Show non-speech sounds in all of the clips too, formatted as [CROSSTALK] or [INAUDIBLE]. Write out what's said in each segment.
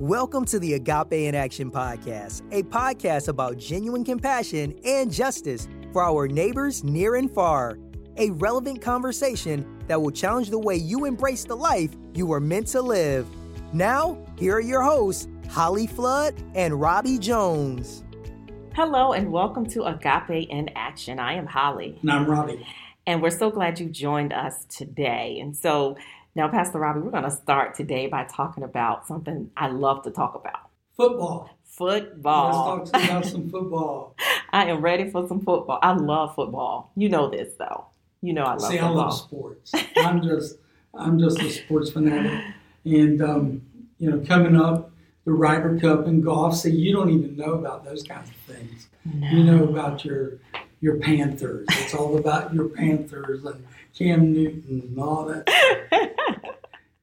Welcome to the Agape in Action podcast, a podcast about genuine compassion and justice for our neighbors near and far. A relevant conversation that will challenge the way you embrace the life you were meant to live. Now, here are your hosts, Holly Flood and Robbie Jones. Hello, and welcome to Agape in Action. I am Holly. And I'm Robbie. And we're so glad you joined us today. And so, now, Pastor Robbie, we're going to start today by talking about something I love to talk about football. Football. Let's talk about some football. [LAUGHS] I am ready for some football. I love football. You know this, though. You know I love See, football. I love sports. I'm just, I'm just a sports fanatic, and um, you know, coming up, the Ryder Cup and golf. See, you don't even know about those kinds of things. No. You know about your your Panthers. It's all about your Panthers and Cam Newton and all that. [LAUGHS]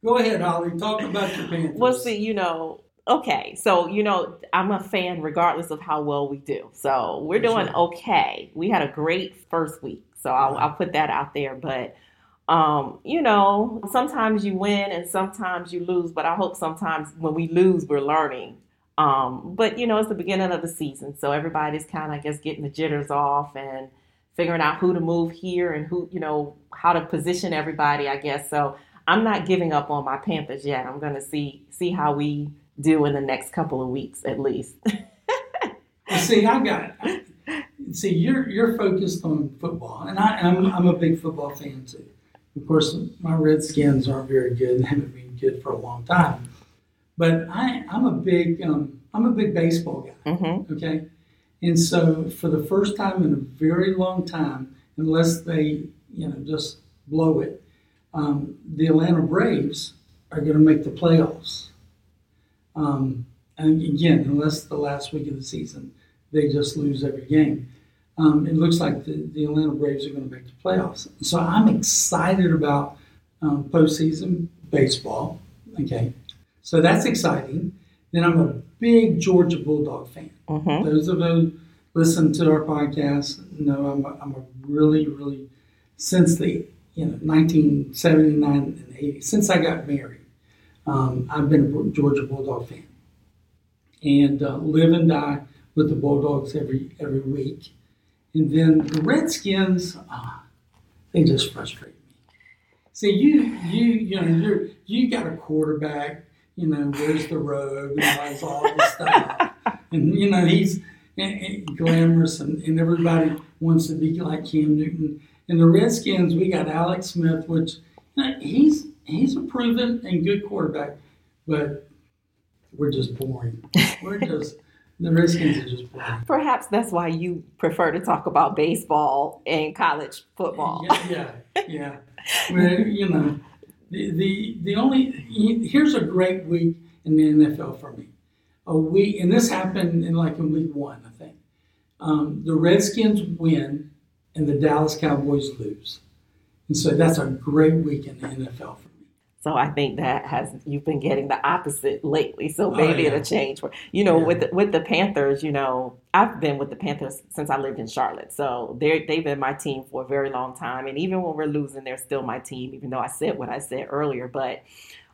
Go ahead, Holly. Talk about your [LAUGHS] Panthers. Well, see, you know, okay. So, you know, I'm a fan regardless of how well we do. So, we're That's doing right. okay. We had a great first week. So, I'll. I'll put that out there. But, um, you know, sometimes you win and sometimes you lose. But I hope sometimes when we lose, we're learning. Um, but, you know, it's the beginning of the season. So, everybody's kind of, I guess, getting the jitters off and figuring out who to move here and who, you know, how to position everybody, I guess. So, I'm not giving up on my Panthers yet. I'm going to see see how we do in the next couple of weeks at least. See, I got. it. See, you're you're focused on football, and I, I'm I'm a big football fan too. Of course, my Redskins aren't very good and haven't been good for a long time. But I I'm a big um, I'm a big baseball guy. hmm Okay, and so for the first time in a very long time, unless they you know just blow it, um, the Atlanta Braves are going to make the playoffs. Um, and again, unless the last week of the season they just lose every game, um, it looks like the, the Atlanta Braves are going to make the playoffs. So I'm excited about um, postseason baseball. Okay, so that's exciting. Then I'm a big Georgia Bulldog fan. hmm Those of you who listen to our podcast know I'm a, I'm a really, really since the you know 1979 and 80 since I got married, um, I've been a Georgia Bulldog fan, and uh, live and die with the Bulldogs every every week. And then the Redskins, ah, they just frustrate me. See, you you you know you're you got a quarterback. You know, where's the road and all this stuff, and you know he's and, and glamorous, and, and everybody wants to be like Cam Newton. And the Redskins, we got Alex Smith, which you know, he's he's a proven and good quarterback, but we're just boring. We're [LAUGHS] just the Redskins are just boring. Perhaps that's why you prefer to talk about baseball and college football. Yeah, yeah, yeah. Well, you know, the, the the only here's a great week in the NFL for me. A week, and this happened in like in week one, I think. Um, the Redskins win, and the Dallas Cowboys lose, and so that's a great week in the NFL for me. So I think that has you've been getting the opposite lately. So Oh, maybe yeah. it'll change. You know, Yeah. with the, with the Panthers, you know, I've been with the Panthers since I lived in Charlotte. So they they've been my team for a very long time. And even when we're losing, they're still my team. Even though I said what I said earlier, but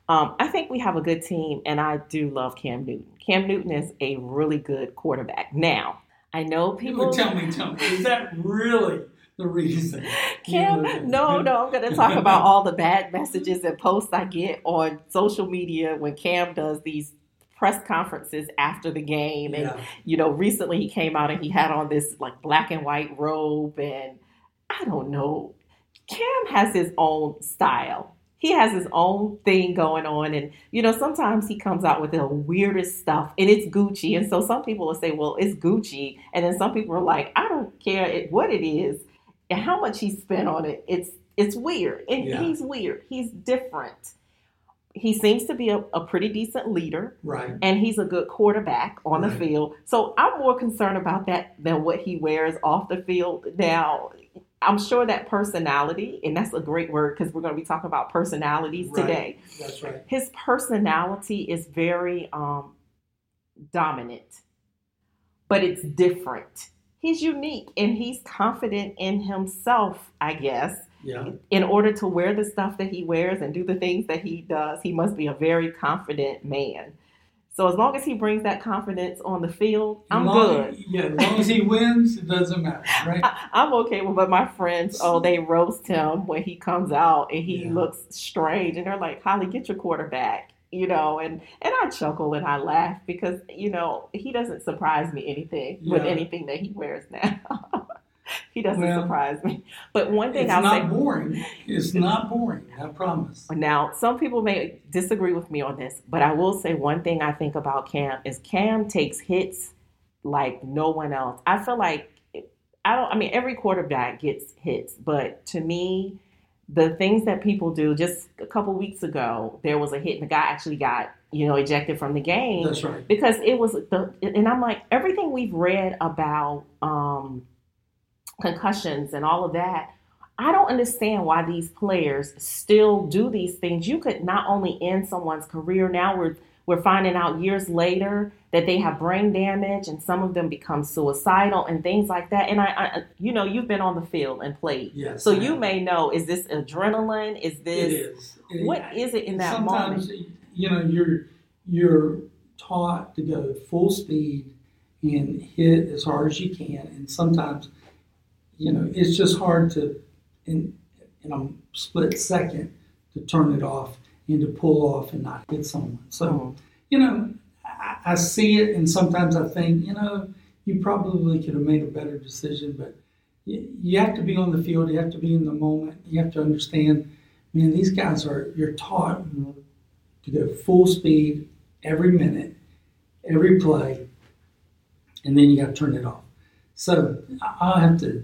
um, I think we have a good team, and I do love Cam Newton. Cam Newton is a really good quarterback. Now I know [LAUGHS] people. tell me, tell me, is that really the reason? Cam, You- no, no, I'm going to talk [LAUGHS] about all the bad messages and posts I get on social media when Cam does these press conferences after the game. And, Yeah. you know, recently he came out and he had on this like black and white robe. And I don't know, Cam has his own style. He has his own thing going on. And, you know, sometimes he comes out with the weirdest stuff and it's Gucci. And so some people will say, well, it's Gucci. And then some people are like, I don't care what it is and how much he spent on it. It's it's weird. And Yeah. he's weird. He's different. He seems to be a, a pretty decent leader Right. and he's a good quarterback on the field. So I'm more concerned about that than what he wears off the field. Now, I'm sure that personality, and that's a great word because we're going to be talking about personalities Right. today. That's right. His personality is very um, dominant, but it's different. He's unique and he's confident in himself, I guess. Yeah. In order to wear the stuff that he wears and do the things that he does, he must be a very confident man. So as long as he brings that confidence on the field, I'm long, good. Yeah, as long as he wins, it doesn't matter, [LAUGHS] right? I, am okay with, but my friends, oh, they roast him when he comes out and he yeah. looks strange, and they're like, "Holly, get your quarterback." You know, and and I chuckle and I laugh because you know he doesn't surprise me anything yeah. with anything that he wears now. [LAUGHS] he doesn't well, surprise me. But one thing I'll say, It's not boring. It's not boring. I promise. Now, some people may disagree with me on this, but I will say one thing I think about Cam is Cam takes hits like no one else. I feel like I don't. I mean, every quarterback gets hits, but to me, the things that people do. Just a couple weeks ago, there was a hit, and the guy actually got you know ejected from the game. That's right. Because it was the, and I'm like everything we've read about. um concussions and all of that. I don't understand why these players still do these things. You could not only end someone's career, now we're we're finding out years later that they have brain damage and some of them become suicidal and things like that. And I, I you know, you've been on the field and played. Yes, so you may know, is this adrenaline? Is this, it is. It, what is it in that sometimes, moment? You know, you're, you're taught to go full speed and hit as hard as you can. And sometimes you know, it's just hard to, in, in a split second, to turn it off and to pull off and not hit someone. So, mm-hmm. you know, I, I, see it, and sometimes I think, you know, you probably could have made a better decision, but you, you have to be on the field, you have to be in the moment, you have to understand, man, these guys are, you're taught to go full speed every minute, every play, and then you got to turn it off. So I'll have to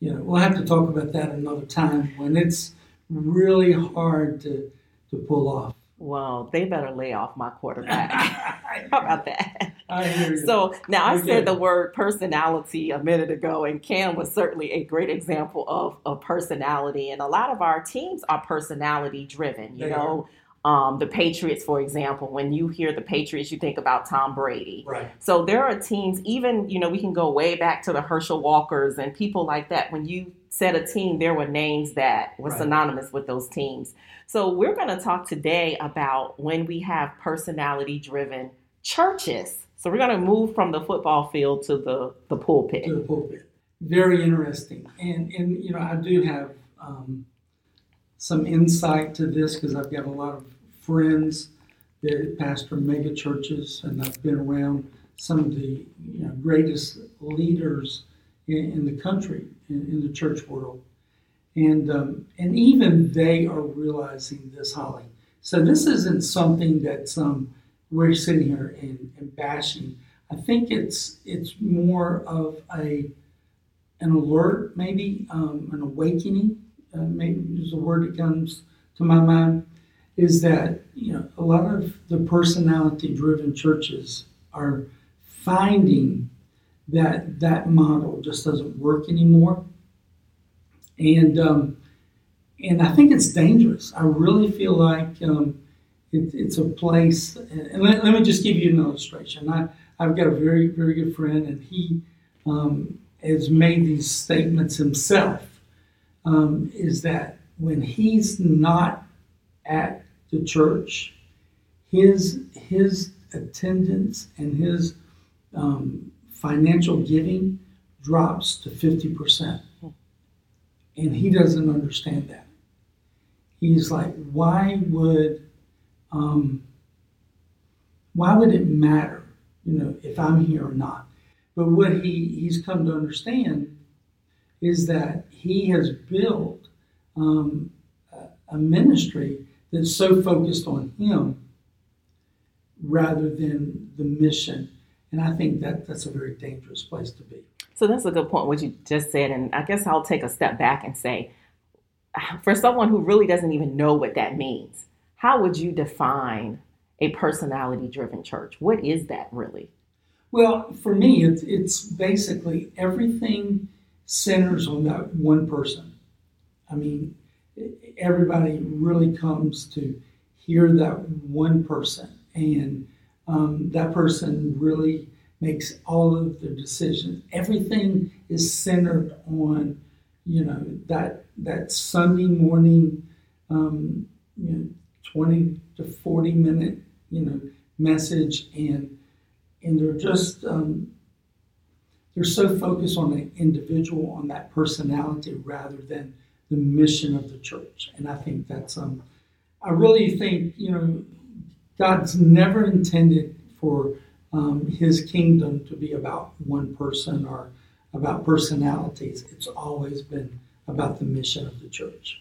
you know, we'll have to talk about that another time when it's really hard to to pull off. Well, they better lay off my quarterback. [LAUGHS] How about that? I hear you. So now I said the word personality a minute ago, and Cam was certainly a great example of, of personality. And a lot of our teams are personality driven. You they know, um, the Patriots, for example, when you hear the Patriots, you think about Tom Brady. Right. So there are teams, even, you know, we can go way back to the Herschel Walkers and people like that. When you said a team, there were names that were right. synonymous with those teams. So we're going to talk today about when we have personality driven churches. So we're going to move from the football field to the, the pulpit. To the pulpit. Very interesting. And, and you know, I do have um, some insight to this because I've got a lot of friends that pastor mega churches, and I've been around some of the you know, greatest leaders in, in, the country, in, in, the church world. And, um, and even they are realizing this, Holly. So this isn't something that um, we're sitting here and, and bashing. I think it's it's more of a an alert, maybe um, an awakening. Uh, maybe is a word that comes to my mind is that you know a lot of the personality driven churches are finding that that model just doesn't work anymore and um, and I think it's dangerous. I really feel like um, it, it's a place. And let, let, me just give you an illustration. I, I've got a very very good friend, and he um, has made these statements himself. Um, is that when he's not at the church, his his attendance and his um, financial giving drops to fifty percent, and he doesn't understand that. He's like, why would um, why would it matter, you know, if I'm here or not? But what he, he's come to understand is that he has built um, a, a ministry that's so focused on Him rather than the mission. And I think that that's a very dangerous place to be. So that's a good point, what you just said. And I guess I'll take a step back and say, for someone who really doesn't even know what that means, how would you define a personality driven church? What is that really? Well, for me, it's, it's basically everything centers on that one person. I mean, everybody really comes to hear that one person, and um, that person really makes all of the decisions. Everything is centered on, you know, that that Sunday morning, um, you know, twenty to forty minute, you know, message, and and they're just um, they're so focused on the individual, on that personality, rather than the mission of the church. And I think that's um, I really think you know God's never intended for um, His kingdom to be about one person or about personalities. It's always been about the mission of the church.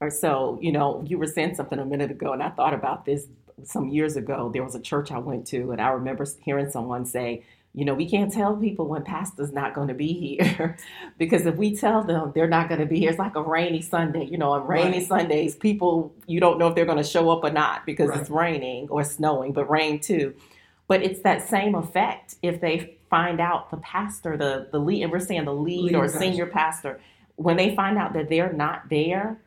Or so, you know, you were saying something a minute ago, and I thought about this some years ago. There was a church I went to, and I remember hearing someone say, you know, we can't tell people when pastor's not going to be here [LAUGHS] because if we tell them they're not going to be here, it's like a rainy Sunday. You know, on rainy right. Sundays, people, you don't know if they're going to show up or not because right. it's raining or snowing, but rain too. But it's that same effect if they find out the pastor, the, the lead, and we're saying the lead, lead or pastor. senior pastor, when they find out that they're not there,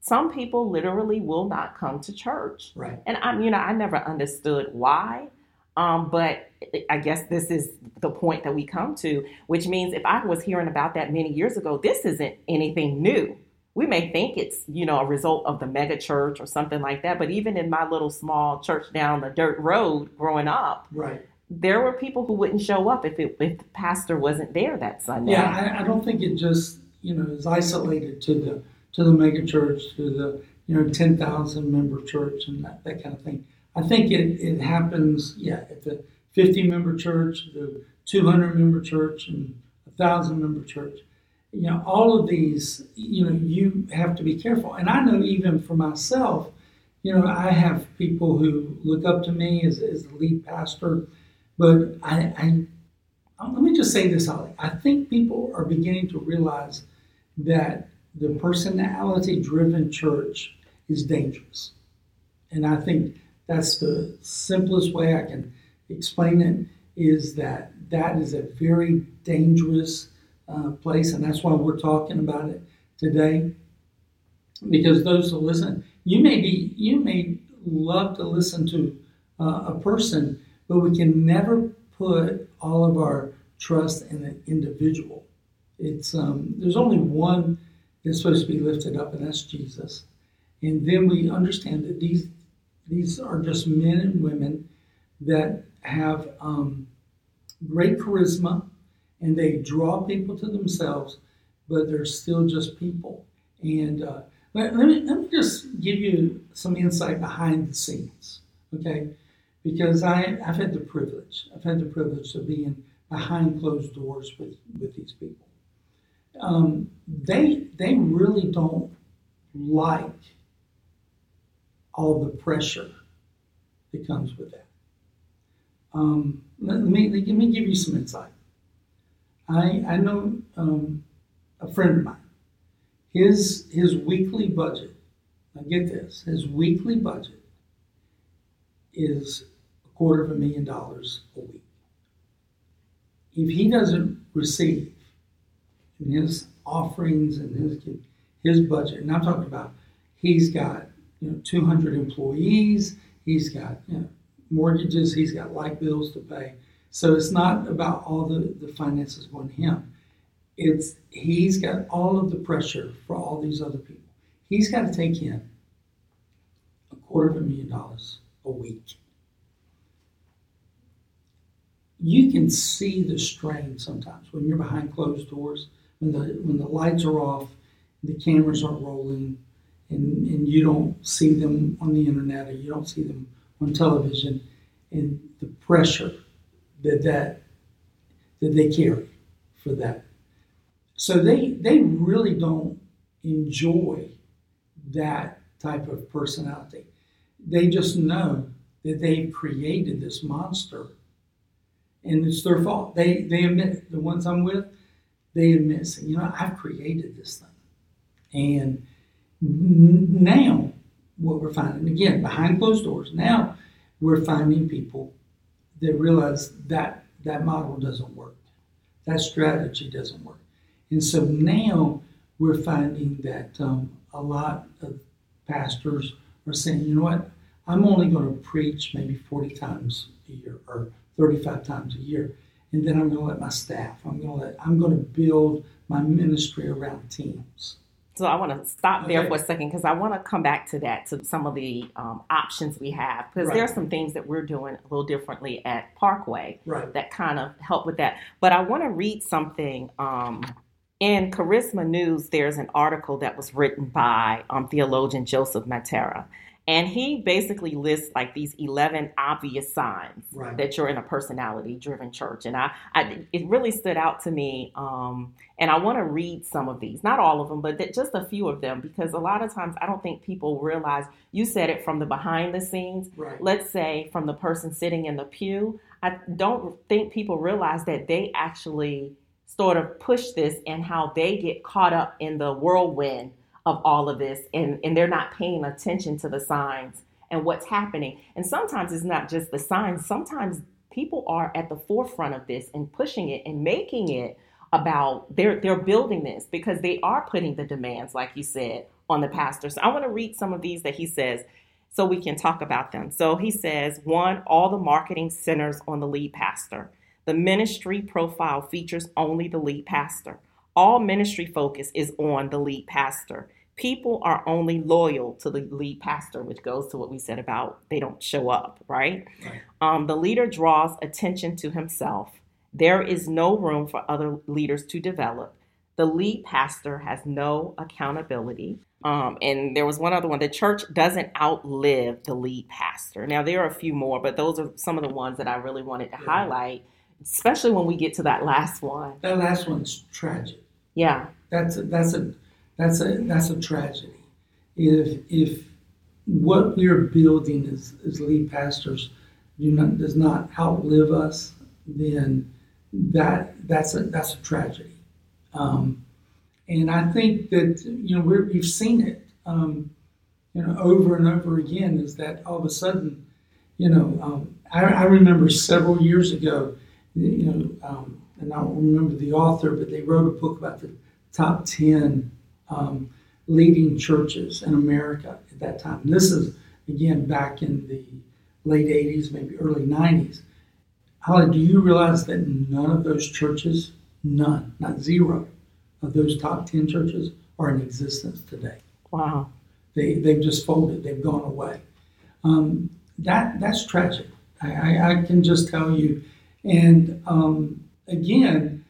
some people literally will not come to church. Right. And I'm, you know, I never understood why. Um, but I guess this is the point that we come to, which means if I was hearing about that many years ago, this isn't anything new. We may think it's, you know, a result of the mega church or something like that. But even in my little small church down the dirt road growing up, right. there were people who wouldn't show up if, it, if the pastor wasn't there that Sunday. Yeah, I, I don't think it just, you know, is isolated to the to the mega church, to the, you know, 10,000 member church and that, that kind of thing I think it, it happens, yeah, at the 50 member church, the 200 member church, and a thousand member church. You know, all of these, you know, you have to be careful. And I know even for myself, you know, I have people who look up to me as, as the lead pastor, but I, I um, let me just say this, Holly. I think people are beginning to realize that the personality driven church is dangerous. And I think that's the simplest way I can explain it is that that is a very dangerous uh, place, and that's why we're talking about it today. Because those who listen, you may be, you may love to listen to uh, a person, but we can never put all of our trust in an individual. It's um, there's only one that's supposed to be lifted up, and that's Jesus. And then we understand that these these are just men and women that have um, great charisma and they draw people to themselves, but they're still just people. And uh, let, let, me, let me just give you some insight behind the scenes, okay? Because I, I've had the privilege, I've had the privilege of being behind closed doors with, with these people. Um, they, they really don't like all the pressure that comes with that. Um, let, me, let me give you some insight. I, I know um, a friend of mine. His, his weekly budget, now get this, his weekly budget is a quarter of a million dollars a week. If he doesn't receive in his offerings and his his budget, and I'm talking about he's got you know 200 employees. He's got you know, mortgages. He's got light bills to pay. So it's not about all the, the finances going him. It's he's got all of the pressure for all these other people. He's got to take in a quarter of a million dollars a week. You can see the strain sometimes when you're behind closed doors, when the when the lights are off, the cameras aren't rolling, and, and you don't see them on the internet or you don't see them on television and the pressure that that that they carry for that so they they really don't enjoy that type of personality they just know that they've created this monster and it's their fault they they admit it. the ones i'm with they admit saying, you know i've created this thing and now, what we're finding, again, behind closed doors, now we're finding people that realize that that model doesn't work, that strategy doesn't work. And so now we're finding that um, a lot of pastors are saying, you know what, I'm only going to preach maybe 40 times a year or 35 times a year. And then I'm going to let my staff, I'm going to let, I'm going to build my ministry around teams. So I want to stop there Okay. for a second because I want to come back to that, to some of the um, options we have, because there are some things that we're doing a little differently at Parkway Right. that kind of help with that. But I want to read something. Um, in Charisma News, there's an article that was written by um, theologian Joseph Mattera. And he basically lists like these 11 obvious signs Right. that you're in a personality driven church. And I, I, it really stood out to me. Um, and I want to read some of these, not all of them, but th- just a few of them, because a lot of times I don't think people realize you said it from the behind the scenes Right. let's say from the person sitting in the pew, I don't think people realize that they actually sort of push this and how they get caught up in the whirlwind of all of this and, and they're not paying attention to the signs and what's happening. And sometimes it's not just the signs, sometimes people are at the forefront of this and pushing it and making it about they're they're building this because they are putting the demands, like you said, on the pastor. So I want to read some of these that he says so we can talk about them. So he says, one, all the marketing centers on the lead pastor. The ministry profile features only the lead pastor. All ministry focus is on the lead pastor. People are only loyal to the lead pastor, which goes to what we said about they don't show up, right? Right. Um, the leader draws attention to himself. There is no room for other leaders to develop. The lead pastor has no accountability. Um, and there was one other one. The church doesn't outlive the lead pastor. Now, there are a few more, but those are some of the ones that I really wanted to Yeah. highlight, especially when we get to that last one. That last one's tragic. Yeah. That's a, that's a that's a that's a tragedy. If if what we are building as, as lead pastors do not does not outlive us, then that that's a that's a tragedy. Um, and I think that you know we're, we've seen it, um, you know, over and over again. Is that all of a sudden, you know, um, I, I remember several years ago, you know, um, and I don't remember the author, but they wrote a book about the top ten um, leading churches in America at that time. And this is again back in the late '80s, maybe early '90s. Holly, do you realize that none of those churches, none, not zero, of those top 10 churches are in existence today? Wow. They, they've just folded, they've gone away. Um, that, that's tragic. I, I, I can just tell you. And um, again,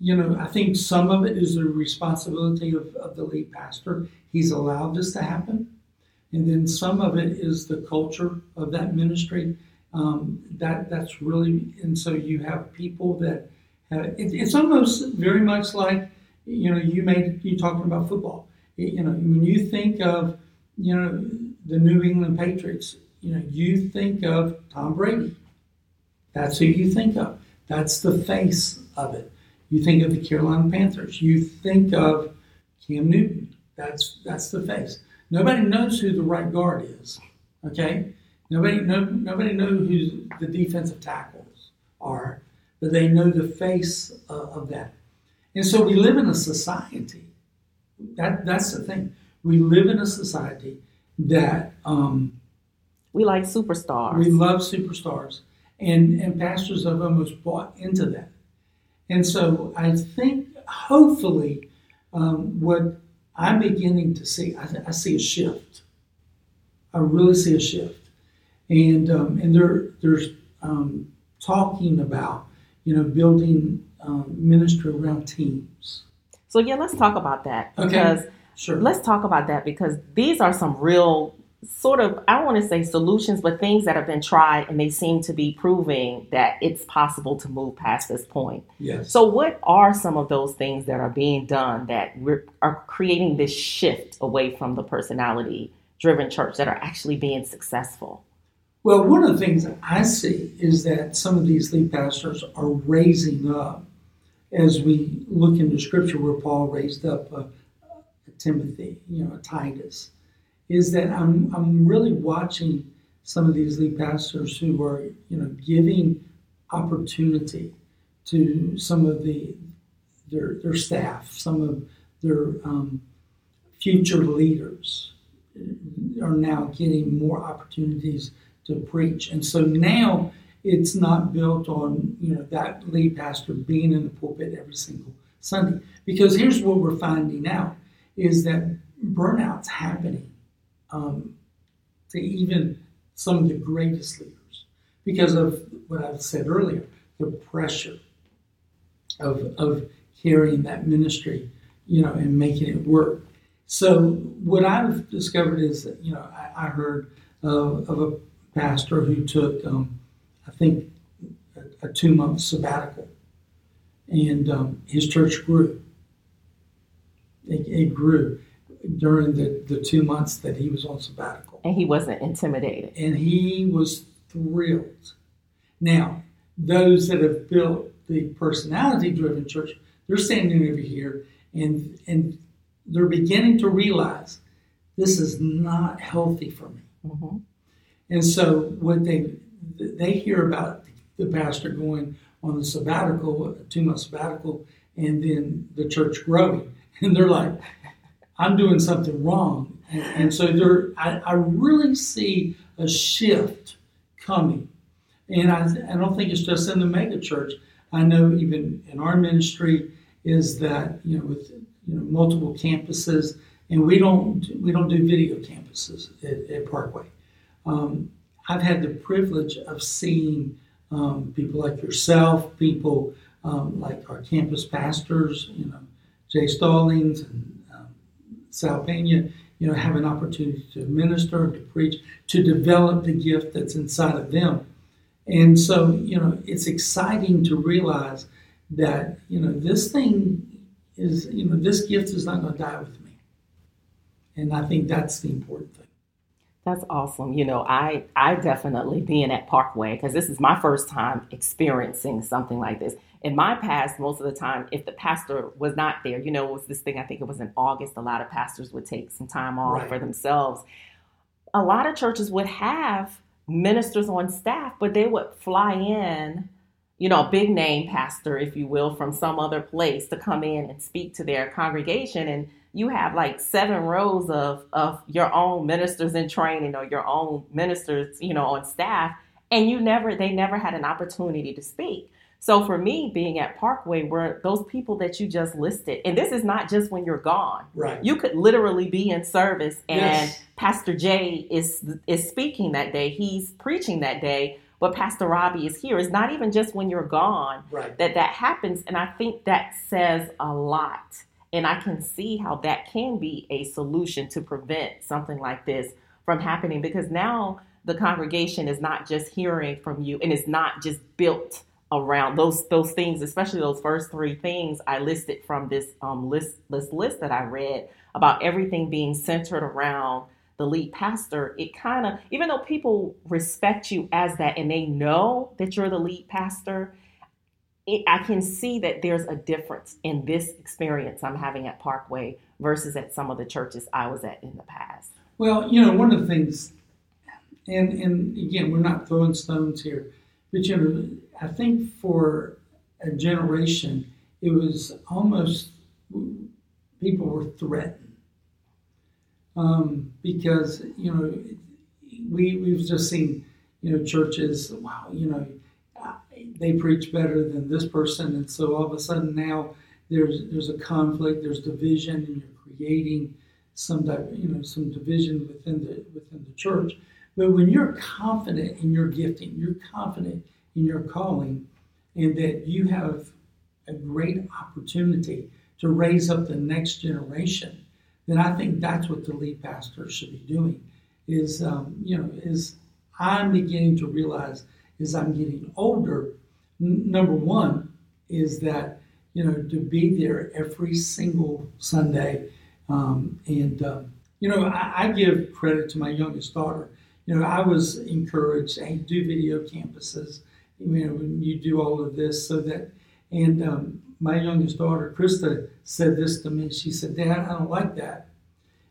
you know, I think some of it is the responsibility of, of the lead pastor. He's allowed this to happen. And then some of it is the culture of that ministry. Um, that that's really, and so you have people that have, it, it's almost very much like, you know, you made you talking about football. It- you know, when you think of, you know, the New England Patriots, you know, you think of Tom Brady. That's who you think of. That's the face of it. You think of the Carolina Panthers. You think of Cam Newton. That's that's the face. Nobody knows who the right guard is. Okay, nobody no, nobody knows who the defensive tackles are, but they know the face of, of that. And so we live in a society. That that's the thing. We live in a society that um, We like superstars. we love superstars, and and pastors have almost bought into that. And so I think hopefully um, what I'm beginning to see, I, I see a shift. I really see a shift, and um, and there there's um, talking about you know building um, ministry around teams. so yeah, let's talk about that Okay. because Sure. let's talk about that because these are some real sort of I don't want to say solutions, but things that have been tried and they seem to be proving that it's possible to move past this point. yes. So, what are some of those things that are being done that we're, are creating this shift away from the personality driven church that are actually being successful? Well, one of the things I see is that some of these lead pastors are raising up, as we look into Scripture, where Paul raised up a, a Timothy, you know, a Titus, is that I'm I'm really watching some of these lead pastors who are you know giving opportunity to some of the their their staff, some of their um, future leaders are now getting more opportunities to preach. And so now it's not built on, you know, that lead pastor being in the pulpit every single Sunday. Because here's what we're finding out is that burnout's happening um, to even some of the greatest leaders because of what I've said earlier, the pressure of, of carrying that ministry, you know, and making it work. So what I've discovered is that, you know, I, I heard of, of a pastor who took, um, I think, a, a two month sabbatical, and um, his church grew. It, it, grew during the, the two months that he was on sabbatical. And he wasn't intimidated. And he was thrilled. Now, those that have built the personality driven church, they're standing over here and, and they're beginning to realize this is not healthy for me. Mm-hmm. And so what they they hear about the pastor going on the sabbatical, two month sabbatical, and then the church growing, [LAUGHS] and they're like, "I'm doing something wrong," and, and so there, I, I really see a shift coming, and I, I don't think it's just in the mega church. I know even in our ministry is that you know with you know multiple campuses, and we don't we don't do video campuses at, at Parkway. Um, I've had the privilege of seeing um, people like yourself, people um, like our campus pastors, you know, Jay Stallings and um, Sal you know, have an opportunity to minister, to preach, to develop the gift that's inside of them. And so, you know, it's exciting to realize that, you know, this thing is, you know, this gift is not going to die with me. And I think that's the important thing. That's awesome. You know, I I definitely being at Parkway because this is my first time experiencing something like this. In my past, most of the time, if the pastor was not there, you know, it was this thing. I think it was in August. A lot of pastors would take some time off right. for themselves. A lot of churches would have ministers on staff, but they would fly in, you know, a big name pastor, if you will, from some other place to come in and speak to their congregation and you have like seven rows of of your own ministers in training or your own ministers, you know, on staff, and you never they never had an opportunity to speak. So for me, being at Parkway, where those people that you just listed, and this is not just when you're gone. Right. You could literally be in service, and yes. Pastor Jay is is speaking that day. He's preaching that day, but Pastor Robbie is here. It's not even just when you're gone right. that that happens, and I think that says a lot and I can see how that can be a solution to prevent something like this from happening because now the congregation is not just hearing from you and it's not just built around those those things, especially those first three things I listed from this um, list this list that I read about everything being centered around the lead pastor. It kind of even though people respect you as that and they know that you're the lead pastor, it, I can see that there's a difference in this experience I'm having at Parkway versus at some of the churches I was at in the past. Well, you know, one of the things, and and again, we're not throwing stones here, but you know, I think for a generation, it was almost people were threatened um, because you know we we've just seen you know churches wow you know they preach better than this person, and so all of a sudden now there's there's a conflict, there's division, and you're creating some you know some division within the within the church. But when you're confident in your gifting, you're confident in your calling, and that you have a great opportunity to raise up the next generation, then I think that's what the lead pastor should be doing. Is um, you know is I'm beginning to realize as I'm getting older, n- number one is that you know to be there every single Sunday, um, and um, you know I, I, give credit to my youngest daughter. You know I was encouraged, hey, do video campuses. You know when you do all of this, so that and um, my youngest daughter Krista said this to me. She said, "Dad, I don't like that,"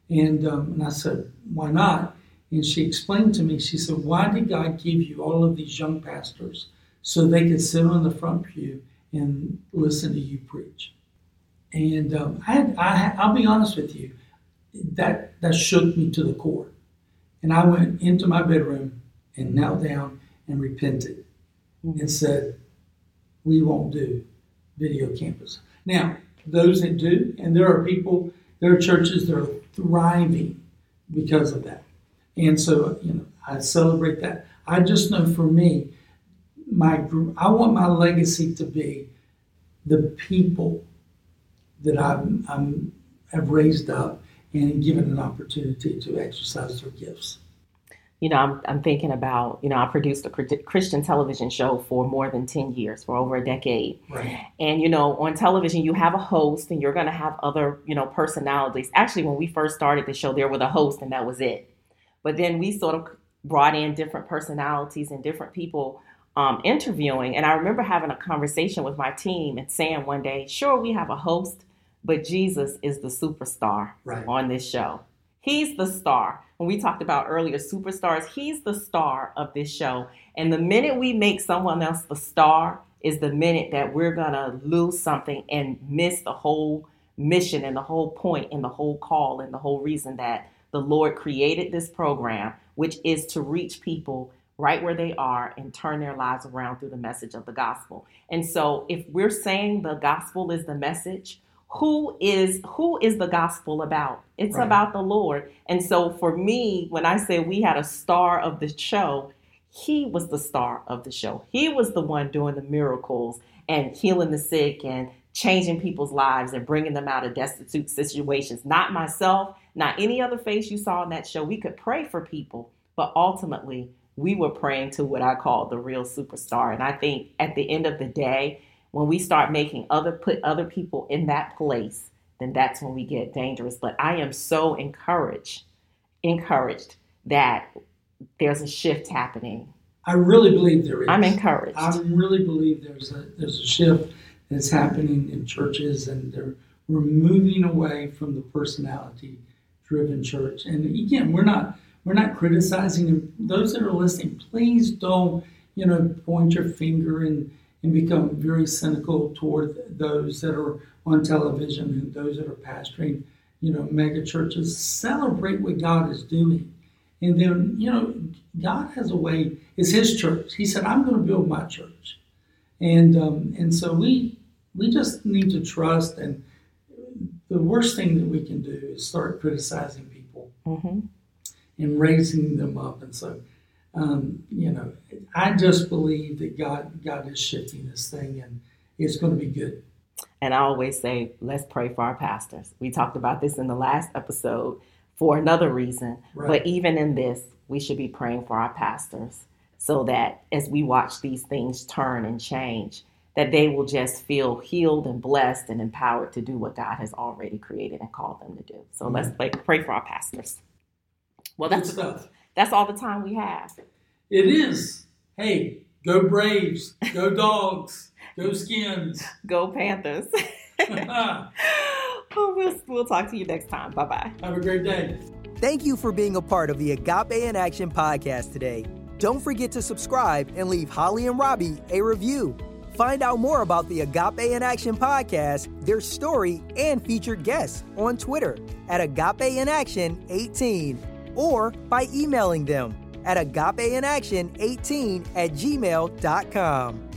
and um, and I said, "Why not?" And she explained to me, she said, Why did God give you all of these young pastors so they could sit on the front pew and listen to you preach? And um, I, I, I'll be honest with you, that, that shook me to the core. And I went into my bedroom and knelt down and repented hmm. and said, We won't do video campus. Now, those that do, and there are people There are churches that are thriving because of that. And so, you know, I celebrate that. I just know for me, my group, I want my legacy to be the people that I'm have raised up and given an opportunity to exercise their gifts you know, I'm, I'm thinking about, you know, I produced a Christian television show for more than 10 years, for over a decade. Right. And, you know, on television, you have a host and you're going to have other, you know, personalities. Actually, when we first started the show, there was a host and that was it. But then we sort of brought in different personalities and different people um, interviewing. And I remember having a conversation with my team and saying one day, sure, we have a host, but Jesus is the superstar right. on this show. He's the star. When we talked about earlier superstars, he's the star of this show. And the minute we make someone else the star is the minute that we're going to lose something and miss the whole mission and the whole point and the whole call and the whole reason that the Lord created this program, which is to reach people right where they are and turn their lives around through the message of the gospel. And so if we're saying the gospel is the message, who is who is the gospel about? It's right. about the lord. And so for me when i say we had a star of the show he was the star of the show. He was the one doing the miracles and healing the sick and changing people's lives and bringing them out of destitute situations. Not myself not any other face you saw in that show. We could pray for people but ultimately we were praying to what i call the real superstar. And i think at the end of the day when we start making other put other people in that place, then that's when we get dangerous. But I am so encouraged, encouraged that there's a shift happening. I really believe there is. I'm encouraged. I really believe there's a there's a shift that's happening in churches, and they're we're moving away from the personality driven church. And again, we're not we're not criticizing those that are listening. Please don't you know point your finger and and become very cynical toward those that are on television and those that are pastoring, you know, mega churches. Celebrate what God is doing. And then, you know, God has a way, it's his church. He said, I'm going to build my church. And um, and so we we just need to trust and the worst thing that we can do is start criticizing people mm-hmm. and raising them up. And so um, you know, I just believe that God God is shifting this thing, and it's going to be good. And I always say, let's pray for our pastors. We talked about this in the last episode for another reason, right. but even in this, we should be praying for our pastors so that as we watch these things turn and change, that they will just feel healed and blessed and empowered to do what God has already created and called them to do. So mm-hmm. let's pray, pray for our pastors. Well, that's good stuff. That's all the time we have. It is. Hey, go Braves, go [LAUGHS] Dogs, go Skins, go Panthers. [LAUGHS] [LAUGHS] oh, we'll, we'll talk to you next time. Bye bye. Have a great day. Thank you for being a part of the Agape in Action podcast today. Don't forget to subscribe and leave Holly and Robbie a review. Find out more about the Agape in Action podcast, their story, and featured guests on Twitter at Agape in Action 18 or by emailing them at agapeinaction18 at gmail.com.